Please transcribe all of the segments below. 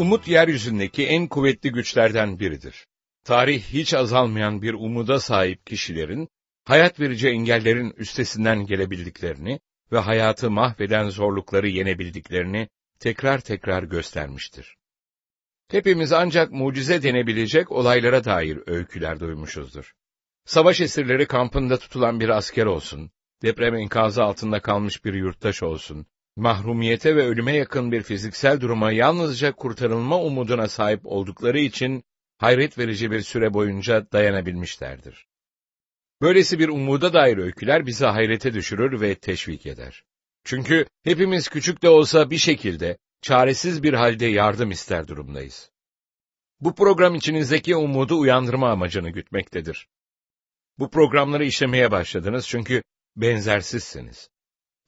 Umut yeryüzündeki en kuvvetli güçlerden biridir. Tarih hiç azalmayan bir umuda sahip kişilerin, hayat verici engellerin üstesinden gelebildiklerini ve hayatı mahveden zorlukları yenebildiklerini tekrar tekrar göstermiştir. Hepimiz ancak mucize denebilecek olaylara dair öyküler duymuşuzdur. Savaş esirleri kampında tutulan bir asker olsun, deprem enkazı altında kalmış bir yurttaş olsun, mahrumiyete ve ölüme yakın bir fiziksel duruma yalnızca kurtarılma umuduna sahip oldukları için hayret verici bir süre boyunca dayanabilmişlerdir. Böylesi bir umuda dair öyküler bizi hayrete düşürür ve teşvik eder. Çünkü hepimiz küçük de olsa bir şekilde, çaresiz bir halde yardım ister durumdayız. Bu program içinizdeki umudu uyandırma amacını gütmektedir. Bu programları işlemeye başladınız çünkü benzersizsiniz.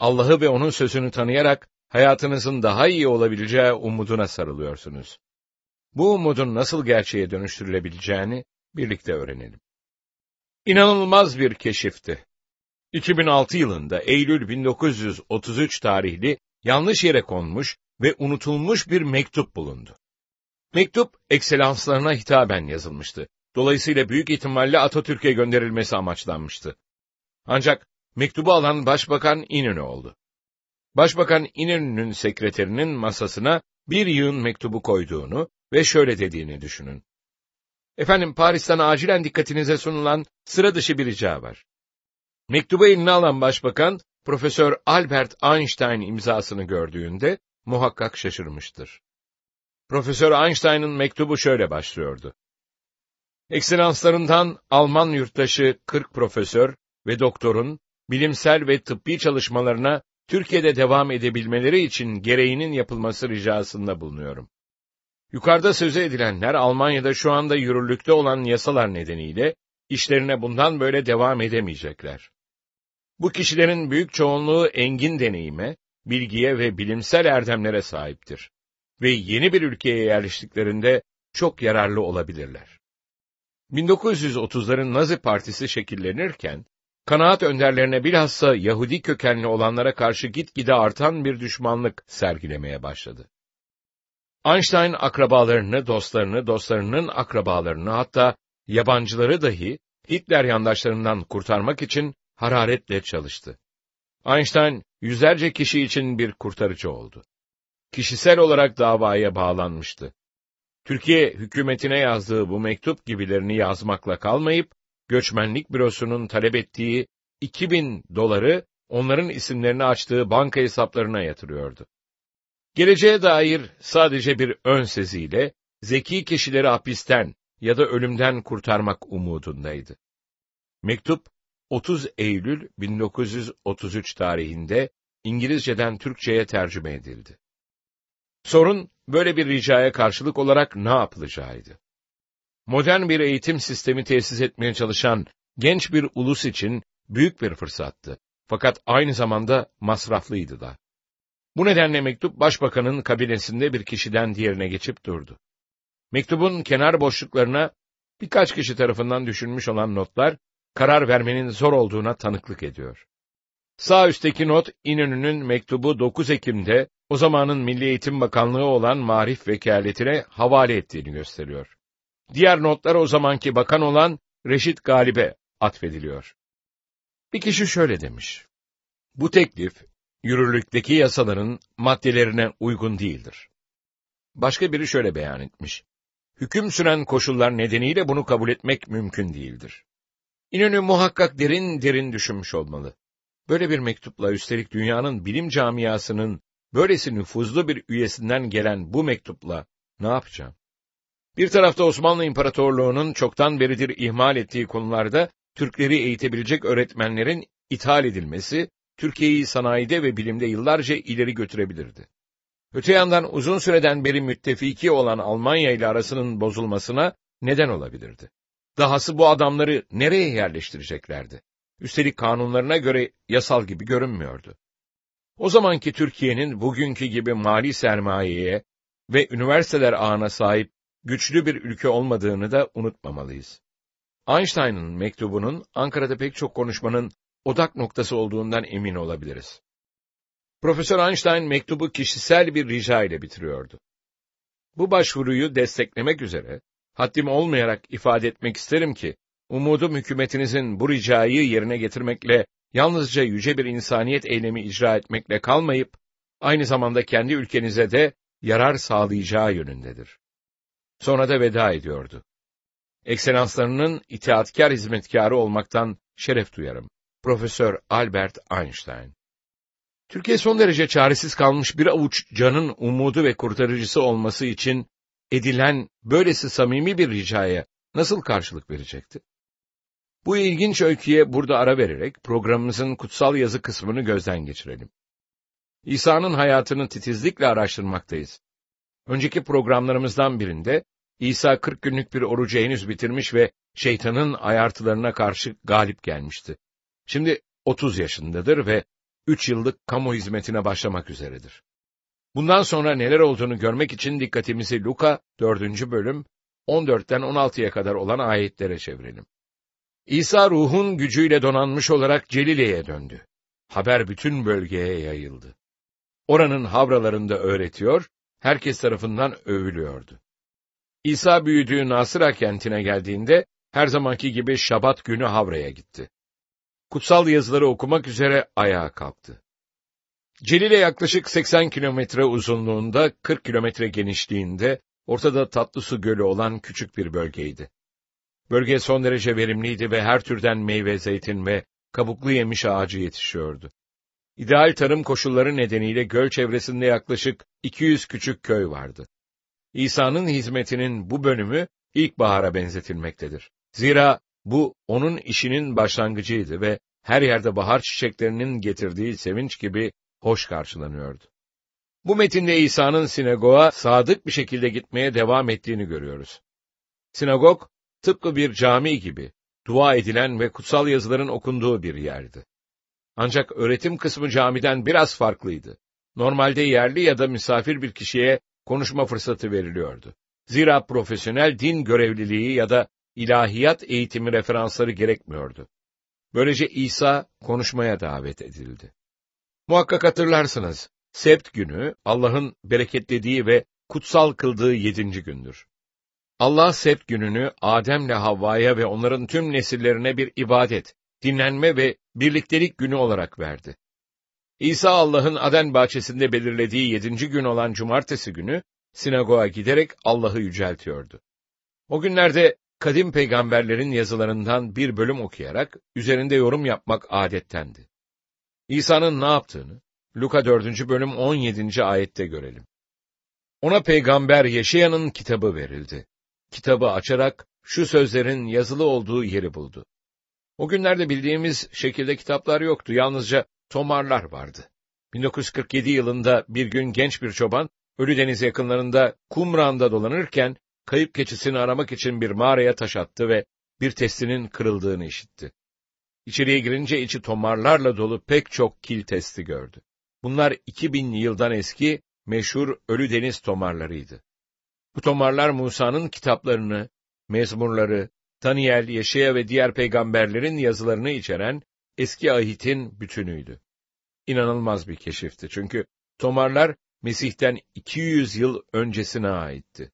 Allah'ı ve O'nun sözünü tanıyarak hayatınızın daha iyi olabileceği umuduna sarılıyorsunuz. Bu umudun nasıl gerçeğe dönüştürülebileceğini birlikte öğrenelim. İnanılmaz bir keşifti. 2006 yılında Eylül 1933 tarihli yanlış yere konmuş ve unutulmuş bir mektup bulundu. Mektup, ekselanslarına hitaben yazılmıştı. Dolayısıyla büyük ihtimalle Atatürk'e gönderilmesi amaçlanmıştı. Ancak mektubu alan Başbakan İnönü oldu. Başbakan İnönü'nün sekreterinin masasına bir yığın mektubu koyduğunu ve şöyle dediğini düşünün. Efendim Paris'ten acilen dikkatinize sunulan sıra dışı bir rica var. Mektubu eline alan başbakan, Profesör Albert Einstein imzasını gördüğünde muhakkak şaşırmıştır. Profesör Einstein'ın mektubu şöyle başlıyordu. Ekselanslarından Alman yurttaşı 40 profesör ve doktorun bilimsel ve tıbbi çalışmalarına Türkiye'de devam edebilmeleri için gereğinin yapılması ricasında bulunuyorum. Yukarıda söze edilenler Almanya'da şu anda yürürlükte olan yasalar nedeniyle işlerine bundan böyle devam edemeyecekler. Bu kişilerin büyük çoğunluğu engin deneyime, bilgiye ve bilimsel erdemlere sahiptir ve yeni bir ülkeye yerleştiklerinde çok yararlı olabilirler. 1930'ların Nazi Partisi şekillenirken, kanaat önderlerine bilhassa Yahudi kökenli olanlara karşı gitgide artan bir düşmanlık sergilemeye başladı. Einstein akrabalarını, dostlarını, dostlarının akrabalarını hatta yabancıları dahi Hitler yandaşlarından kurtarmak için hararetle çalıştı. Einstein yüzlerce kişi için bir kurtarıcı oldu. Kişisel olarak davaya bağlanmıştı. Türkiye hükümetine yazdığı bu mektup gibilerini yazmakla kalmayıp, göçmenlik bürosunun talep ettiği 2000 doları onların isimlerini açtığı banka hesaplarına yatırıyordu. Geleceğe dair sadece bir ön seziyle, zeki kişileri hapisten ya da ölümden kurtarmak umudundaydı. Mektup, 30 Eylül 1933 tarihinde İngilizceden Türkçe'ye tercüme edildi. Sorun, böyle bir ricaya karşılık olarak ne yapılacağıydı. Modern bir eğitim sistemi tesis etmeye çalışan genç bir ulus için büyük bir fırsattı. Fakat aynı zamanda masraflıydı da. Bu nedenle mektup başbakanın kabinesinde bir kişiden diğerine geçip durdu. Mektubun kenar boşluklarına birkaç kişi tarafından düşünmüş olan notlar, karar vermenin zor olduğuna tanıklık ediyor. Sağ üstteki not, İnönü'nün mektubu 9 Ekim'de, o zamanın Milli Eğitim Bakanlığı olan Marif Vekaletine havale ettiğini gösteriyor. Diğer notlar o zamanki bakan olan Reşit Galip'e atfediliyor. Bir kişi şöyle demiş. Bu teklif, yürürlükteki yasaların maddelerine uygun değildir. Başka biri şöyle beyan etmiş. Hüküm süren koşullar nedeniyle bunu kabul etmek mümkün değildir. İnönü muhakkak derin derin düşünmüş olmalı. Böyle bir mektupla üstelik dünyanın bilim camiasının böylesi nüfuzlu bir üyesinden gelen bu mektupla ne yapacağım? Bir tarafta Osmanlı İmparatorluğu'nun çoktan beridir ihmal ettiği konularda Türkleri eğitebilecek öğretmenlerin ithal edilmesi, Türkiye'yi sanayide ve bilimde yıllarca ileri götürebilirdi. Öte yandan uzun süreden beri müttefiki olan Almanya ile arasının bozulmasına neden olabilirdi. Dahası bu adamları nereye yerleştireceklerdi? Üstelik kanunlarına göre yasal gibi görünmüyordu. O zamanki Türkiye'nin bugünkü gibi mali sermayeye ve üniversiteler ağına sahip güçlü bir ülke olmadığını da unutmamalıyız. Einstein'ın mektubunun Ankara'da pek çok konuşmanın odak noktası olduğundan emin olabiliriz. Profesör Einstein mektubu kişisel bir rica ile bitiriyordu. Bu başvuruyu desteklemek üzere, haddim olmayarak ifade etmek isterim ki, umudum hükümetinizin bu ricayı yerine getirmekle, yalnızca yüce bir insaniyet eylemi icra etmekle kalmayıp, aynı zamanda kendi ülkenize de yarar sağlayacağı yönündedir. Sonra da veda ediyordu. Ekselanslarının itaatkar hizmetkarı olmaktan şeref duyarım. Profesör Albert Einstein Türkiye son derece çaresiz kalmış bir avuç canın umudu ve kurtarıcısı olması için edilen böylesi samimi bir ricaya nasıl karşılık verecekti? Bu ilginç öyküye burada ara vererek programımızın kutsal yazı kısmını gözden geçirelim. İsa'nın hayatını titizlikle araştırmaktayız. Önceki programlarımızdan birinde İsa 40 günlük bir orucu henüz bitirmiş ve şeytanın ayartılarına karşı galip gelmişti. Şimdi 30 yaşındadır ve 3 yıllık kamu hizmetine başlamak üzeredir. Bundan sonra neler olduğunu görmek için dikkatimizi Luka 4. bölüm 14'ten 16'ya kadar olan ayetlere çevirelim. İsa ruhun gücüyle donanmış olarak Celile'ye döndü. Haber bütün bölgeye yayıldı. Oranın havralarında öğretiyor, herkes tarafından övülüyordu. İsa büyüdüğü Nasıra kentine geldiğinde her zamanki gibi Şabat günü Havra'ya gitti. Kutsal yazıları okumak üzere ayağa kalktı. Celile yaklaşık 80 kilometre uzunluğunda, 40 kilometre genişliğinde, ortada tatlı su gölü olan küçük bir bölgeydi. Bölge son derece verimliydi ve her türden meyve, zeytin ve kabuklu yemiş ağacı yetişiyordu. İdeal tarım koşulları nedeniyle göl çevresinde yaklaşık 200 küçük köy vardı. İsa'nın hizmetinin bu bölümü ilkbahara benzetilmektedir. Zira bu onun işinin başlangıcıydı ve her yerde bahar çiçeklerinin getirdiği sevinç gibi hoş karşılanıyordu. Bu metinde İsa'nın sinagoga sadık bir şekilde gitmeye devam ettiğini görüyoruz. Sinagog, tıpkı bir cami gibi, dua edilen ve kutsal yazıların okunduğu bir yerdi. Ancak öğretim kısmı camiden biraz farklıydı. Normalde yerli ya da misafir bir kişiye konuşma fırsatı veriliyordu. Zira profesyonel din görevliliği ya da ilahiyat eğitimi referansları gerekmiyordu. Böylece İsa konuşmaya davet edildi. Muhakkak hatırlarsınız, Sebt günü Allah'ın bereketlediği ve kutsal kıldığı yedinci gündür. Allah Sebt gününü Adem'le Havva'ya ve onların tüm nesillerine bir ibadet, dinlenme ve birliktelik günü olarak verdi. İsa Allah'ın Aden bahçesinde belirlediği yedinci gün olan cumartesi günü, sinagoga giderek Allah'ı yüceltiyordu. O günlerde kadim peygamberlerin yazılarından bir bölüm okuyarak üzerinde yorum yapmak adettendi. İsa'nın ne yaptığını Luka 4. bölüm 17. ayette görelim. Ona peygamber Yeşaya'nın kitabı verildi. Kitabı açarak şu sözlerin yazılı olduğu yeri buldu. O günlerde bildiğimiz şekilde kitaplar yoktu, yalnızca tomarlar vardı. 1947 yılında bir gün genç bir çoban, Ölüdeniz yakınlarında Kumran'da dolanırken, kayıp keçisini aramak için bir mağaraya taş attı ve bir testinin kırıldığını işitti. İçeriye girince içi tomarlarla dolu pek çok kil testi gördü. Bunlar 2000 yıldan eski meşhur Ölü Deniz tomarlarıydı. Bu tomarlar Musa'nın kitaplarını, mezmurları, Daniel, Yeşaya ve diğer peygamberlerin yazılarını içeren eski ahitin bütünüydü. İnanılmaz bir keşifti çünkü tomarlar Mesih'ten 200 yıl öncesine aitti.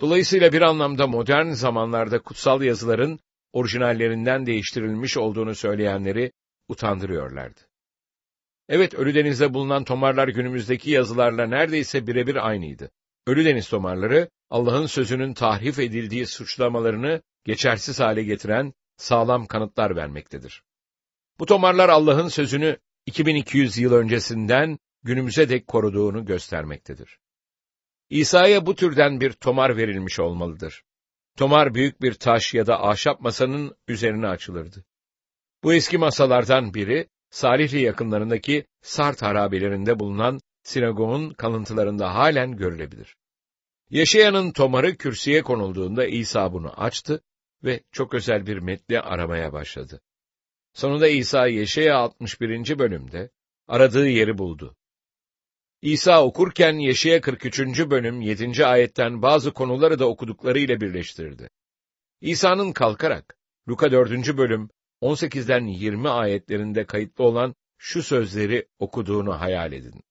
Dolayısıyla bir anlamda modern zamanlarda kutsal yazıların orijinallerinden değiştirilmiş olduğunu söyleyenleri utandırıyorlardı. Evet, Ölüdeniz'de bulunan tomarlar günümüzdeki yazılarla neredeyse birebir aynıydı. Ölüdeniz tomarları, Allah'ın sözünün tahrif edildiği suçlamalarını geçersiz hale getiren sağlam kanıtlar vermektedir. Bu tomarlar Allah'ın sözünü 2200 yıl öncesinden günümüze dek koruduğunu göstermektedir. İsa'ya bu türden bir tomar verilmiş olmalıdır. Tomar büyük bir taş ya da ahşap masanın üzerine açılırdı. Bu eski masalardan biri, Salihli yakınlarındaki Sart harabelerinde bulunan sinagogun kalıntılarında halen görülebilir. Yaşayanın tomarı kürsüye konulduğunda İsa bunu açtı ve çok özel bir metni aramaya başladı. Sonunda İsa Yeşaya 61. bölümde aradığı yeri buldu. İsa okurken Yeşaya 43. bölüm 7. ayetten bazı konuları da okuduklarıyla birleştirdi. İsa'nın kalkarak Luka 4. bölüm 18'den 20 ayetlerinde kayıtlı olan şu sözleri okuduğunu hayal edin.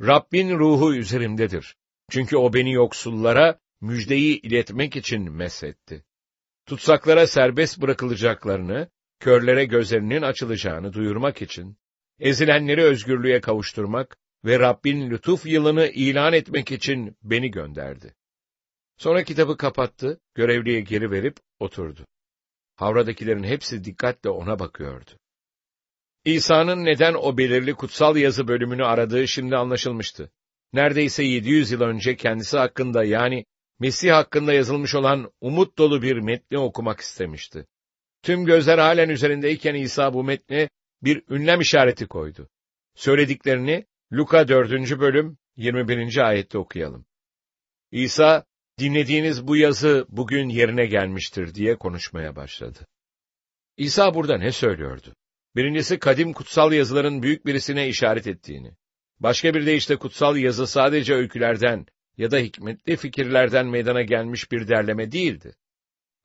Rabbin ruhu üzerimdedir. Çünkü o beni yoksullara müjdeyi iletmek için mesetti. Tutsaklara serbest bırakılacaklarını, körlere gözlerinin açılacağını duyurmak için, ezilenleri özgürlüğe kavuşturmak ve Rabbin lütuf yılını ilan etmek için beni gönderdi. Sonra kitabı kapattı, görevliye geri verip oturdu. Havradakilerin hepsi dikkatle ona bakıyordu. İsa'nın neden o belirli kutsal yazı bölümünü aradığı şimdi anlaşılmıştı. Neredeyse 700 yıl önce kendisi hakkında yani Mesih hakkında yazılmış olan umut dolu bir metni okumak istemişti. Tüm gözler halen üzerindeyken İsa bu metne bir ünlem işareti koydu. Söylediklerini Luka 4. bölüm 21. ayette okuyalım. İsa, dinlediğiniz bu yazı bugün yerine gelmiştir diye konuşmaya başladı. İsa burada ne söylüyordu? Birincisi kadim kutsal yazıların büyük birisine işaret ettiğini. Başka bir de işte kutsal yazı sadece öykülerden ya da hikmetli fikirlerden meydana gelmiş bir derleme değildi.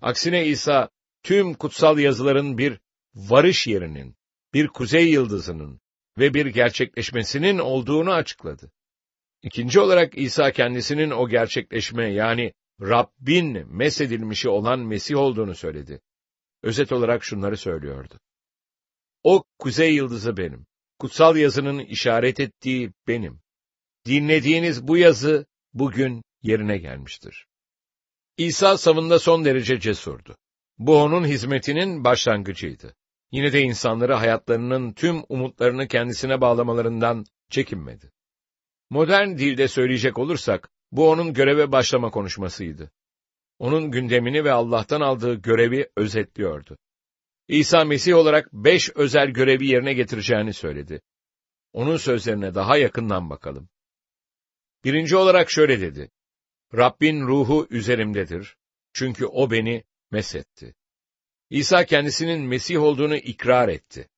Aksine İsa, tüm kutsal yazıların bir varış yerinin, bir kuzey yıldızının ve bir gerçekleşmesinin olduğunu açıkladı. İkinci olarak İsa kendisinin o gerçekleşme yani Rabbin mesedilmişi olan Mesih olduğunu söyledi. Özet olarak şunları söylüyordu. O kuzey yıldızı benim. Kutsal yazının işaret ettiği benim. Dinlediğiniz bu yazı bugün yerine gelmiştir. İsa savında son derece cesurdu. Bu onun hizmetinin başlangıcıydı. Yine de insanları hayatlarının tüm umutlarını kendisine bağlamalarından çekinmedi. Modern dilde söyleyecek olursak, bu onun göreve başlama konuşmasıydı. Onun gündemini ve Allah'tan aldığı görevi özetliyordu. İsa Mesih olarak beş özel görevi yerine getireceğini söyledi. Onun sözlerine daha yakından bakalım. Birinci olarak şöyle dedi. Rabbin ruhu üzerimdedir. Çünkü o beni mesetti. İsa kendisinin Mesih olduğunu ikrar etti.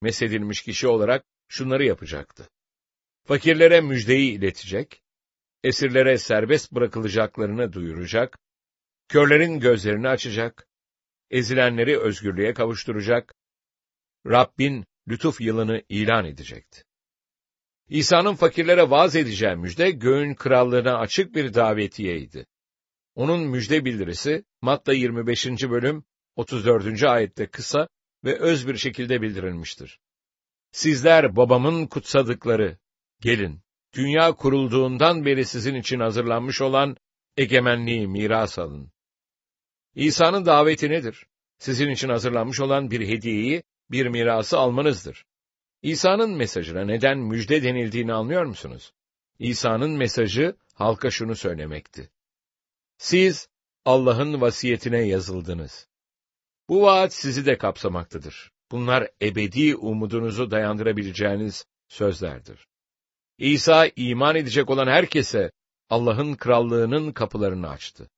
Mesedilmiş kişi olarak şunları yapacaktı. Fakirlere müjdeyi iletecek, esirlere serbest bırakılacaklarını duyuracak, körlerin gözlerini açacak, ezilenleri özgürlüğe kavuşturacak, Rabbin lütuf yılını ilan edecekti. İsa'nın fakirlere vaaz edeceği müjde, göğün krallığına açık bir davetiyeydi. Onun müjde bildirisi, Matta 25. bölüm, 34. ayette kısa ve öz bir şekilde bildirilmiştir. Sizler babamın kutsadıkları, gelin, dünya kurulduğundan beri sizin için hazırlanmış olan egemenliği miras alın. İsa'nın daveti nedir? Sizin için hazırlanmış olan bir hediyeyi, bir mirası almanızdır. İsa'nın mesajına neden müjde denildiğini anlıyor musunuz? İsa'nın mesajı halka şunu söylemekti. Siz Allah'ın vasiyetine yazıldınız. Bu vaat sizi de kapsamaktadır. Bunlar ebedi umudunuzu dayandırabileceğiniz sözlerdir. İsa iman edecek olan herkese Allah'ın krallığının kapılarını açtı.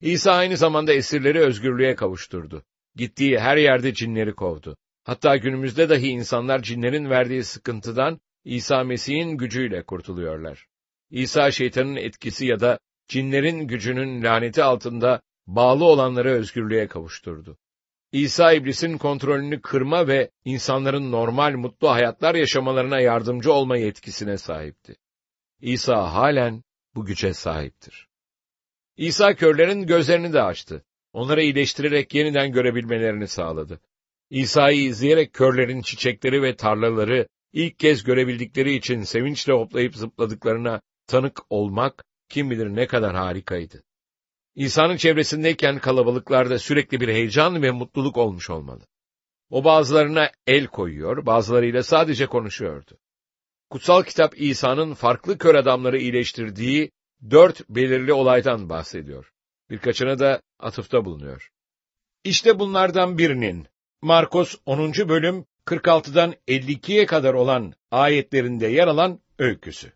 İsa aynı zamanda esirleri özgürlüğe kavuşturdu. Gittiği her yerde cinleri kovdu. Hatta günümüzde dahi insanlar cinlerin verdiği sıkıntıdan İsa Mesih'in gücüyle kurtuluyorlar. İsa şeytanın etkisi ya da cinlerin gücünün laneti altında bağlı olanları özgürlüğe kavuşturdu. İsa iblisin kontrolünü kırma ve insanların normal mutlu hayatlar yaşamalarına yardımcı olma yetkisine sahipti. İsa halen bu güce sahiptir. İsa körlerin gözlerini de açtı. Onları iyileştirerek yeniden görebilmelerini sağladı. İsa'yı izleyerek körlerin çiçekleri ve tarlaları ilk kez görebildikleri için sevinçle hoplayıp zıpladıklarına tanık olmak kim bilir ne kadar harikaydı. İsa'nın çevresindeyken kalabalıklarda sürekli bir heyecan ve mutluluk olmuş olmalı. O bazılarına el koyuyor, bazılarıyla sadece konuşuyordu. Kutsal kitap İsa'nın farklı kör adamları iyileştirdiği dört belirli olaydan bahsediyor. Birkaçına da atıfta bulunuyor. İşte bunlardan birinin Markos 10. bölüm 46'dan 52'ye kadar olan ayetlerinde yer alan Öyküsü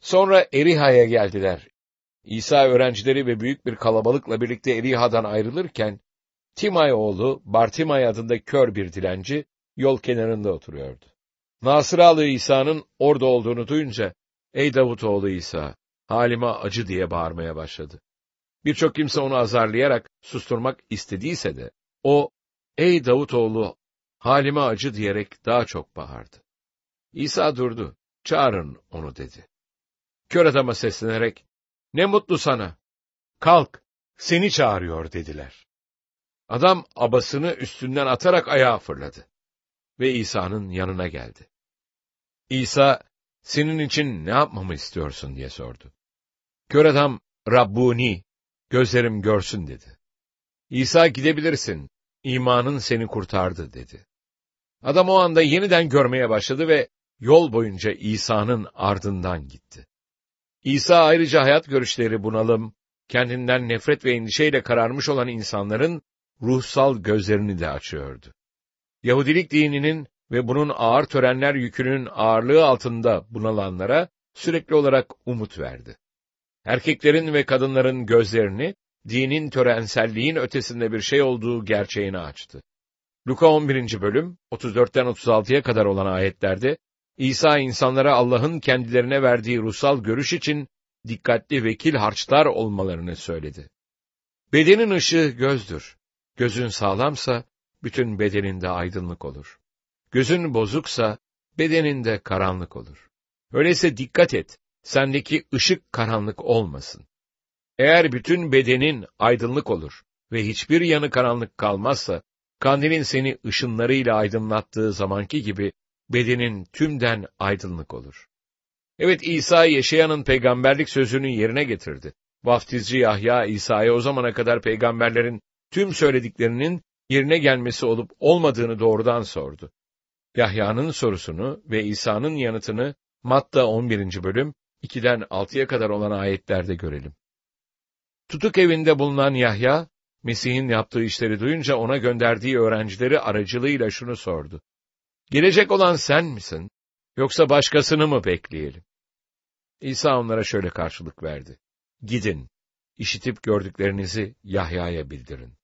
Sonra Eriha'ya geldiler. İsa öğrencileri ve büyük bir kalabalıkla birlikte Eriha'dan ayrılırken, Timay oğlu Bartimay adında kör bir dilenci yol kenarında oturuyordu. Nasıralı İsa'nın orada olduğunu duyunca, ''Ey Davutoğlu İsa, halime acı!'' diye bağırmaya başladı. Birçok kimse onu azarlayarak susturmak istediyse de, o, ''Ey Davutoğlu, halime acı!'' diyerek daha çok bağırdı. İsa durdu, ''Çağırın onu.'' dedi. Kör adama seslenerek, ''Ne mutlu sana! Kalk, seni çağırıyor.'' dediler. Adam abasını üstünden atarak ayağa fırladı ve İsa'nın yanına geldi. İsa, senin için ne yapmamı istiyorsun diye sordu. Kör adam, Rabbuni, gözlerim görsün dedi. İsa gidebilirsin, imanın seni kurtardı dedi. Adam o anda yeniden görmeye başladı ve yol boyunca İsa'nın ardından gitti. İsa ayrıca hayat görüşleri bunalım, kendinden nefret ve endişeyle kararmış olan insanların ruhsal gözlerini de açıyordu. Yahudilik dininin ve bunun ağır törenler yükünün ağırlığı altında bunalanlara sürekli olarak umut verdi. Erkeklerin ve kadınların gözlerini dinin törenselliğin ötesinde bir şey olduğu gerçeğini açtı. Luka 11. bölüm 34'ten 36'ya kadar olan ayetlerde İsa insanlara Allah'ın kendilerine verdiği ruhsal görüş için dikkatli vekil harçlar olmalarını söyledi. Bedenin ışığı gözdür. Gözün sağlamsa bütün bedeninde aydınlık olur. Gözün bozuksa bedeninde karanlık olur. Öyleyse dikkat et, sendeki ışık karanlık olmasın. Eğer bütün bedenin aydınlık olur ve hiçbir yanı karanlık kalmazsa, kandilin seni ışınlarıyla aydınlattığı zamanki gibi bedenin tümden aydınlık olur. Evet İsa yaşayanın peygamberlik sözünü yerine getirdi. Vaftizci Yahya İsa'ya o zamana kadar peygamberlerin tüm söylediklerinin yerine gelmesi olup olmadığını doğrudan sordu. Yahya'nın sorusunu ve İsa'nın yanıtını Matta 11. bölüm 2'den 6'ya kadar olan ayetlerde görelim. Tutuk evinde bulunan Yahya, Mesih'in yaptığı işleri duyunca ona gönderdiği öğrencileri aracılığıyla şunu sordu. Gelecek olan sen misin, yoksa başkasını mı bekleyelim? İsa onlara şöyle karşılık verdi. Gidin, işitip gördüklerinizi Yahya'ya bildirin.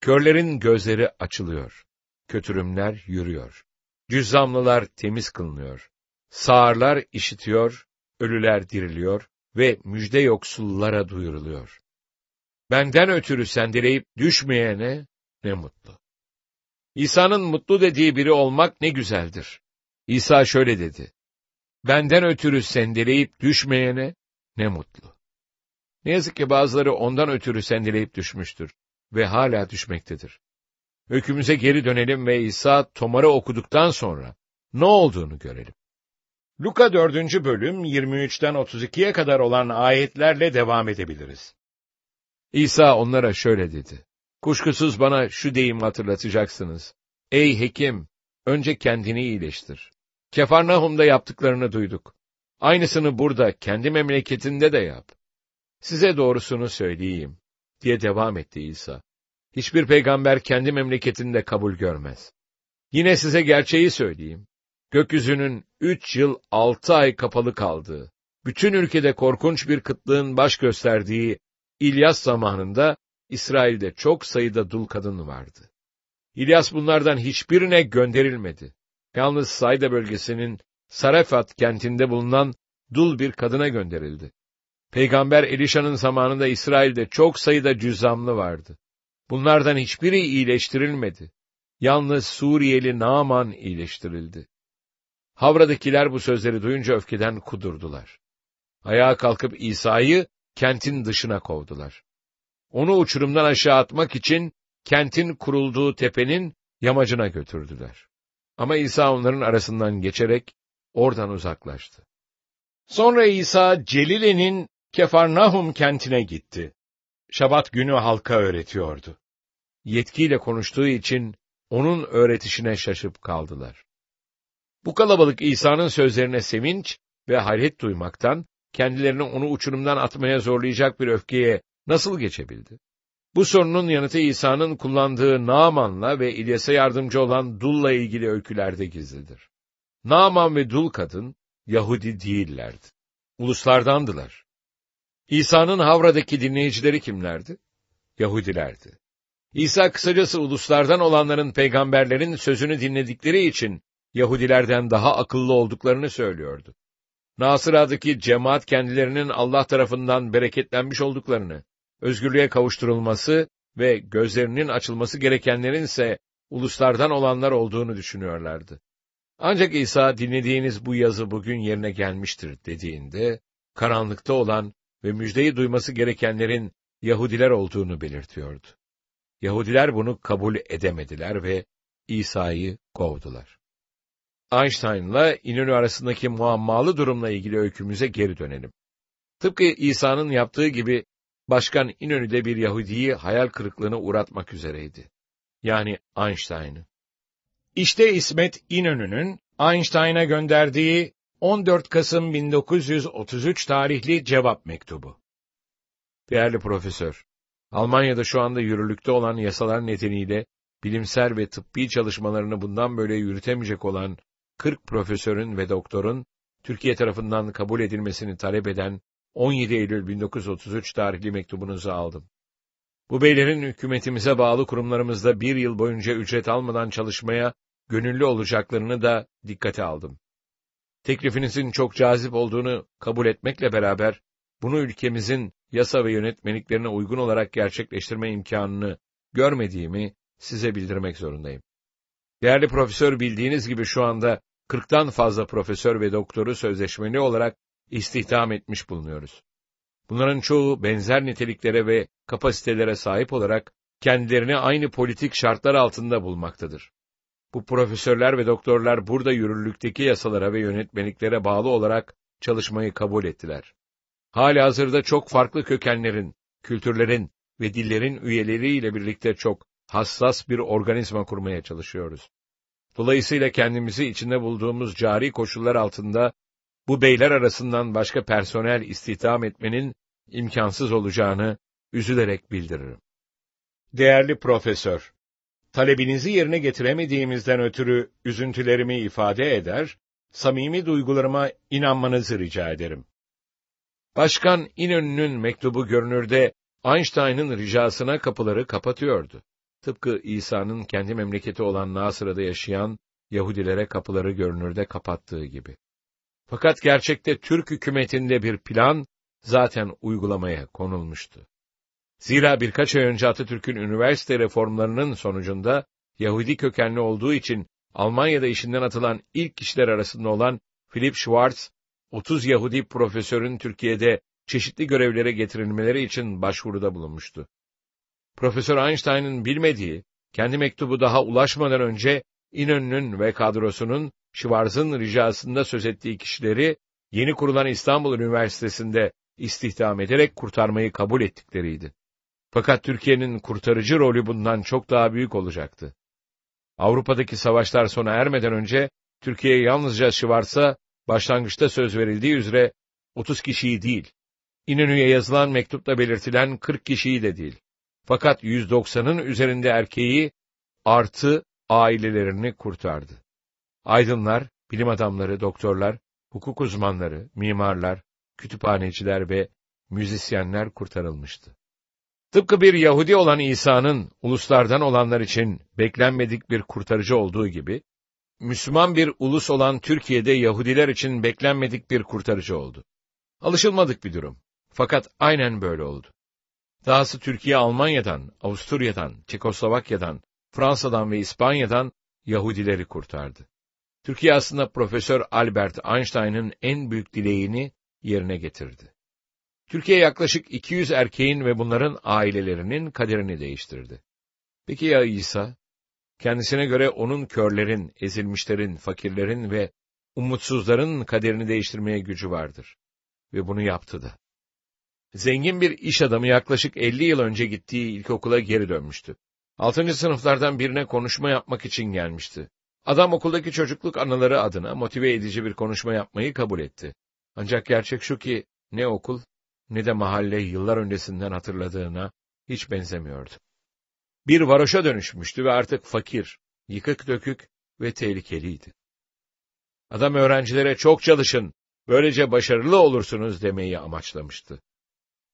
Körlerin gözleri açılıyor, kötürümler yürüyor, cüzzamlılar temiz kılınıyor, sağırlar işitiyor, ölüler diriliyor ve müjde yoksullara duyuruluyor. Benden ötürü sendeleyip düşmeyene ne mutlu. İsa'nın mutlu dediği biri olmak ne güzeldir. İsa şöyle dedi. Benden ötürü sendeleyip düşmeyene ne mutlu. Ne yazık ki bazıları ondan ötürü sendeleyip düşmüştür ve hala düşmektedir. Öykümüze geri dönelim ve İsa Tomar'ı okuduktan sonra ne olduğunu görelim. Luka 4. bölüm 23'ten 32'ye kadar olan ayetlerle devam edebiliriz. İsa onlara şöyle dedi. Kuşkusuz bana şu deyim hatırlatacaksınız. Ey hekim, önce kendini iyileştir. Kefarnahum'da yaptıklarını duyduk. Aynısını burada, kendi memleketinde de yap. Size doğrusunu söyleyeyim, diye devam etti İsa. Hiçbir peygamber kendi memleketinde kabul görmez. Yine size gerçeği söyleyeyim. Gökyüzünün üç yıl altı ay kapalı kaldığı, bütün ülkede korkunç bir kıtlığın baş gösterdiği İlyas zamanında İsrail'de çok sayıda dul kadın vardı. İlyas bunlardan hiçbirine gönderilmedi. Yalnız Sayda bölgesinin Sarefat kentinde bulunan dul bir kadına gönderildi. Peygamber Elişa'nın zamanında İsrail'de çok sayıda cüzzamlı vardı. Bunlardan hiçbiri iyileştirilmedi. Yalnız Suriyeli Naaman iyileştirildi. Havra'dakiler bu sözleri duyunca öfkeden kudurdular. Ayağa kalkıp İsa'yı kentin dışına kovdular. Onu uçurumdan aşağı atmak için kentin kurulduğu tepenin yamacına götürdüler. Ama İsa onların arasından geçerek oradan uzaklaştı. Sonra İsa Celile'nin Kefarnahum kentine gitti. Şabat günü halka öğretiyordu. Yetkiyle konuştuğu için onun öğretişine şaşıp kaldılar. Bu kalabalık İsa'nın sözlerine sevinç ve hayret duymaktan, kendilerini onu uçurumdan atmaya zorlayacak bir öfkeye nasıl geçebildi? Bu sorunun yanıtı İsa'nın kullandığı Naaman'la ve İlyas'a yardımcı olan Dul'la ilgili öykülerde gizlidir. Naaman ve Dul kadın, Yahudi değillerdi. Uluslardandılar. İsa'nın Havra'daki dinleyicileri kimlerdi? Yahudilerdi. İsa kısacası uluslardan olanların peygamberlerin sözünü dinledikleri için Yahudilerden daha akıllı olduklarını söylüyordu. Nasıra'daki cemaat kendilerinin Allah tarafından bereketlenmiş olduklarını, özgürlüğe kavuşturulması ve gözlerinin açılması gerekenlerin ise uluslardan olanlar olduğunu düşünüyorlardı. Ancak İsa dinlediğiniz bu yazı bugün yerine gelmiştir dediğinde, karanlıkta olan ve müjdeyi duyması gerekenlerin Yahudiler olduğunu belirtiyordu. Yahudiler bunu kabul edemediler ve İsa'yı kovdular. Einstein'la İnönü arasındaki muammalı durumla ilgili öykümüze geri dönelim. Tıpkı İsa'nın yaptığı gibi Başkan İnönü de bir Yahudiyi hayal kırıklığına uğratmak üzereydi. Yani Einstein'ı. İşte İsmet İnönü'nün Einstein'a gönderdiği 14 Kasım 1933 tarihli cevap mektubu. Değerli profesör, Almanya'da şu anda yürürlükte olan yasalar nedeniyle bilimsel ve tıbbi çalışmalarını bundan böyle yürütemeyecek olan 40 profesörün ve doktorun Türkiye tarafından kabul edilmesini talep eden 17 Eylül 1933 tarihli mektubunuzu aldım. Bu beylerin hükümetimize bağlı kurumlarımızda bir yıl boyunca ücret almadan çalışmaya gönüllü olacaklarını da dikkate aldım. Teklifinizin çok cazip olduğunu kabul etmekle beraber, bunu ülkemizin yasa ve yönetmeliklerine uygun olarak gerçekleştirme imkanını görmediğimi size bildirmek zorundayım. Değerli profesör bildiğiniz gibi şu anda 40'tan fazla profesör ve doktoru sözleşmeli olarak istihdam etmiş bulunuyoruz. Bunların çoğu benzer niteliklere ve kapasitelere sahip olarak kendilerini aynı politik şartlar altında bulmaktadır. Bu profesörler ve doktorlar burada yürürlükteki yasalara ve yönetmeliklere bağlı olarak çalışmayı kabul ettiler. Hali hazırda çok farklı kökenlerin, kültürlerin ve dillerin üyeleriyle birlikte çok hassas bir organizma kurmaya çalışıyoruz. Dolayısıyla kendimizi içinde bulduğumuz cari koşullar altında bu beyler arasından başka personel istihdam etmenin imkansız olacağını üzülerek bildiririm. Değerli profesör, talebinizi yerine getiremediğimizden ötürü üzüntülerimi ifade eder, samimi duygularıma inanmanızı rica ederim. Başkan İnönü'nün mektubu görünürde Einstein'ın ricasına kapıları kapatıyordu. Tıpkı İsa'nın kendi memleketi olan Nasır'da yaşayan Yahudilere kapıları görünürde kapattığı gibi. Fakat gerçekte Türk hükümetinde bir plan zaten uygulamaya konulmuştu. Zira birkaç ay önce Atatürk'ün üniversite reformlarının sonucunda Yahudi kökenli olduğu için Almanya'da işinden atılan ilk kişiler arasında olan Philip Schwartz, 30 Yahudi profesörün Türkiye'de çeşitli görevlere getirilmeleri için başvuruda bulunmuştu. Profesör Einstein'ın bilmediği, kendi mektubu daha ulaşmadan önce İnönü'nün ve kadrosunun Schwarz'ın ricasında söz ettiği kişileri yeni kurulan İstanbul Üniversitesi'nde istihdam ederek kurtarmayı kabul ettikleriydi. Fakat Türkiye'nin kurtarıcı rolü bundan çok daha büyük olacaktı. Avrupa'daki savaşlar sona ermeden önce Türkiye yalnızca Schwarz'a başlangıçta söz verildiği üzere 30 kişiyi değil, İnönü'ye yazılan mektupta belirtilen 40 kişiyi de değil. Fakat 190'ın üzerinde erkeği artı ailelerini kurtardı. Aydınlar, bilim adamları, doktorlar, hukuk uzmanları, mimarlar, kütüphaneciler ve müzisyenler kurtarılmıştı. Tıpkı bir Yahudi olan İsa'nın uluslardan olanlar için beklenmedik bir kurtarıcı olduğu gibi, Müslüman bir ulus olan Türkiye'de Yahudiler için beklenmedik bir kurtarıcı oldu. Alışılmadık bir durum. Fakat aynen böyle oldu. Dahası Türkiye Almanya'dan, Avusturya'dan, Çekoslovakya'dan, Fransa'dan ve İspanya'dan Yahudileri kurtardı. Türkiye aslında Profesör Albert Einstein'ın en büyük dileğini yerine getirdi. Türkiye yaklaşık 200 erkeğin ve bunların ailelerinin kaderini değiştirdi. Peki ya İsa? Kendisine göre onun körlerin, ezilmişlerin, fakirlerin ve umutsuzların kaderini değiştirmeye gücü vardır. Ve bunu yaptı da. Zengin bir iş adamı yaklaşık 50 yıl önce gittiği ilkokula geri dönmüştü. Altıncı sınıflardan birine konuşma yapmak için gelmişti. Adam okuldaki çocukluk anıları adına motive edici bir konuşma yapmayı kabul etti. Ancak gerçek şu ki ne okul ne de mahalle yıllar öncesinden hatırladığına hiç benzemiyordu. Bir varoşa dönüşmüştü ve artık fakir, yıkık dökük ve tehlikeliydi. Adam öğrencilere çok çalışın, Böylece başarılı olursunuz demeyi amaçlamıştı.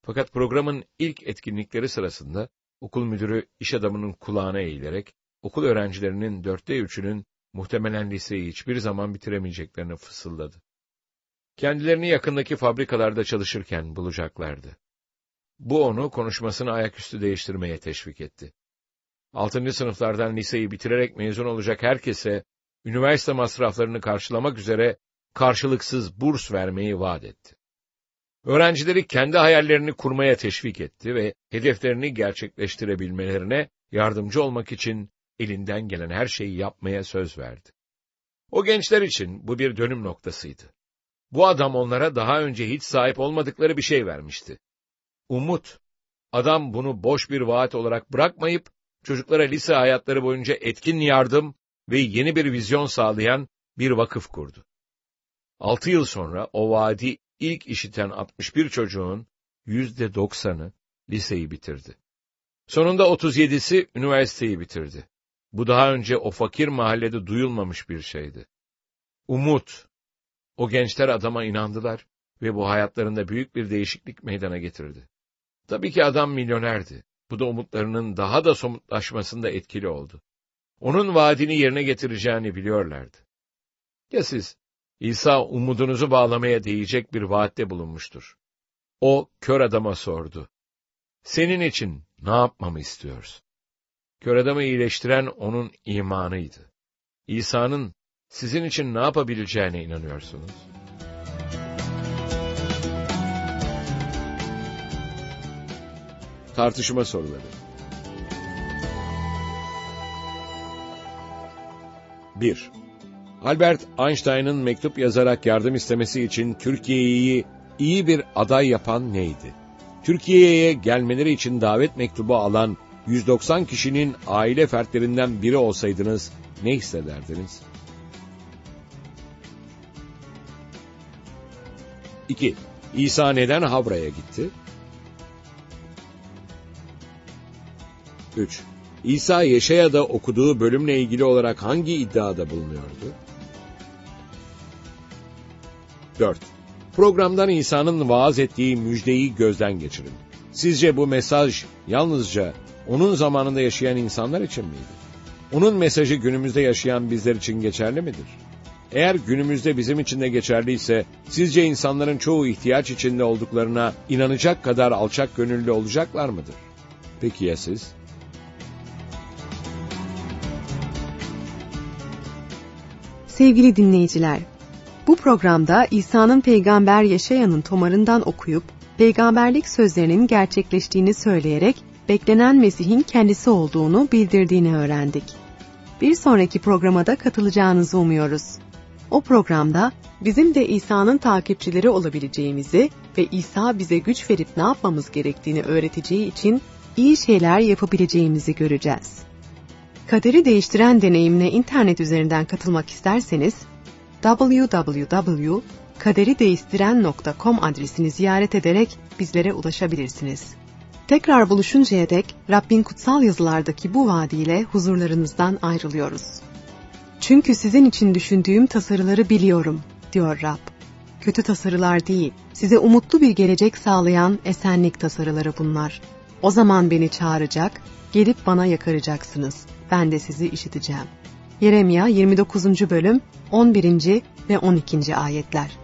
Fakat programın ilk etkinlikleri sırasında okul müdürü iş adamının kulağına eğilerek okul öğrencilerinin dörtte üçünün muhtemelen liseyi hiçbir zaman bitiremeyeceklerini fısıldadı. Kendilerini yakındaki fabrikalarda çalışırken bulacaklardı. Bu onu konuşmasını ayaküstü değiştirmeye teşvik etti. Altıncı sınıflardan liseyi bitirerek mezun olacak herkese, üniversite masraflarını karşılamak üzere karşılıksız burs vermeyi vaat etti. Öğrencileri kendi hayallerini kurmaya teşvik etti ve hedeflerini gerçekleştirebilmelerine yardımcı olmak için elinden gelen her şeyi yapmaya söz verdi. O gençler için bu bir dönüm noktasıydı. Bu adam onlara daha önce hiç sahip olmadıkları bir şey vermişti. Umut. Adam bunu boş bir vaat olarak bırakmayıp, çocuklara lise hayatları boyunca etkin yardım ve yeni bir vizyon sağlayan bir vakıf kurdu. Altı yıl sonra o vaadi ilk işiten 61 çocuğun yüzde doksanı liseyi bitirdi. Sonunda 37'si üniversiteyi bitirdi. Bu daha önce o fakir mahallede duyulmamış bir şeydi. Umut. O gençler adama inandılar ve bu hayatlarında büyük bir değişiklik meydana getirdi. Tabii ki adam milyonerdi. Bu da umutlarının daha da somutlaşmasında etkili oldu. Onun vaadini yerine getireceğini biliyorlardı. Ya siz, İsa umudunuzu bağlamaya değecek bir vaatte bulunmuştur. O kör adama sordu. Senin için ne yapmamı istiyorsun? Kör adamı iyileştiren onun imanıydı. İsa'nın sizin için ne yapabileceğine inanıyorsunuz? Tartışma soruları 1. Albert Einstein'ın mektup yazarak yardım istemesi için Türkiye'yi iyi bir aday yapan neydi? Türkiye'ye gelmeleri için davet mektubu alan 190 kişinin aile fertlerinden biri olsaydınız ne hissederdiniz? 2. İsa neden Havra'ya gitti? 3. İsa Yeşaya'da okuduğu bölümle ilgili olarak hangi iddiada bulunuyordu? 4. Programdan İsa'nın vaaz ettiği müjdeyi gözden geçirin. Sizce bu mesaj yalnızca onun zamanında yaşayan insanlar için miydi? Onun mesajı günümüzde yaşayan bizler için geçerli midir? Eğer günümüzde bizim için de geçerliyse, sizce insanların çoğu ihtiyaç içinde olduklarına inanacak kadar alçak gönüllü olacaklar mıdır? Peki ya siz? Sevgili dinleyiciler, bu programda İsa'nın peygamber Yaşayan'ın tomarından okuyup, peygamberlik sözlerinin gerçekleştiğini söyleyerek, beklenen Mesih'in kendisi olduğunu bildirdiğini öğrendik. Bir sonraki programada katılacağınızı umuyoruz. O programda bizim de İsa'nın takipçileri olabileceğimizi ve İsa bize güç verip ne yapmamız gerektiğini öğreteceği için iyi şeyler yapabileceğimizi göreceğiz. Kaderi değiştiren deneyimine internet üzerinden katılmak isterseniz www.kaderideistiren.com adresini ziyaret ederek bizlere ulaşabilirsiniz. Tekrar buluşuncaya dek Rabbin kutsal yazılardaki bu vaadiyle huzurlarınızdan ayrılıyoruz. Çünkü sizin için düşündüğüm tasarıları biliyorum, diyor Rab. Kötü tasarılar değil, size umutlu bir gelecek sağlayan esenlik tasarıları bunlar. O zaman beni çağıracak, gelip bana yakaracaksınız. Ben de sizi işiteceğim. Yeremya 29. bölüm 11. ve 12. ayetler.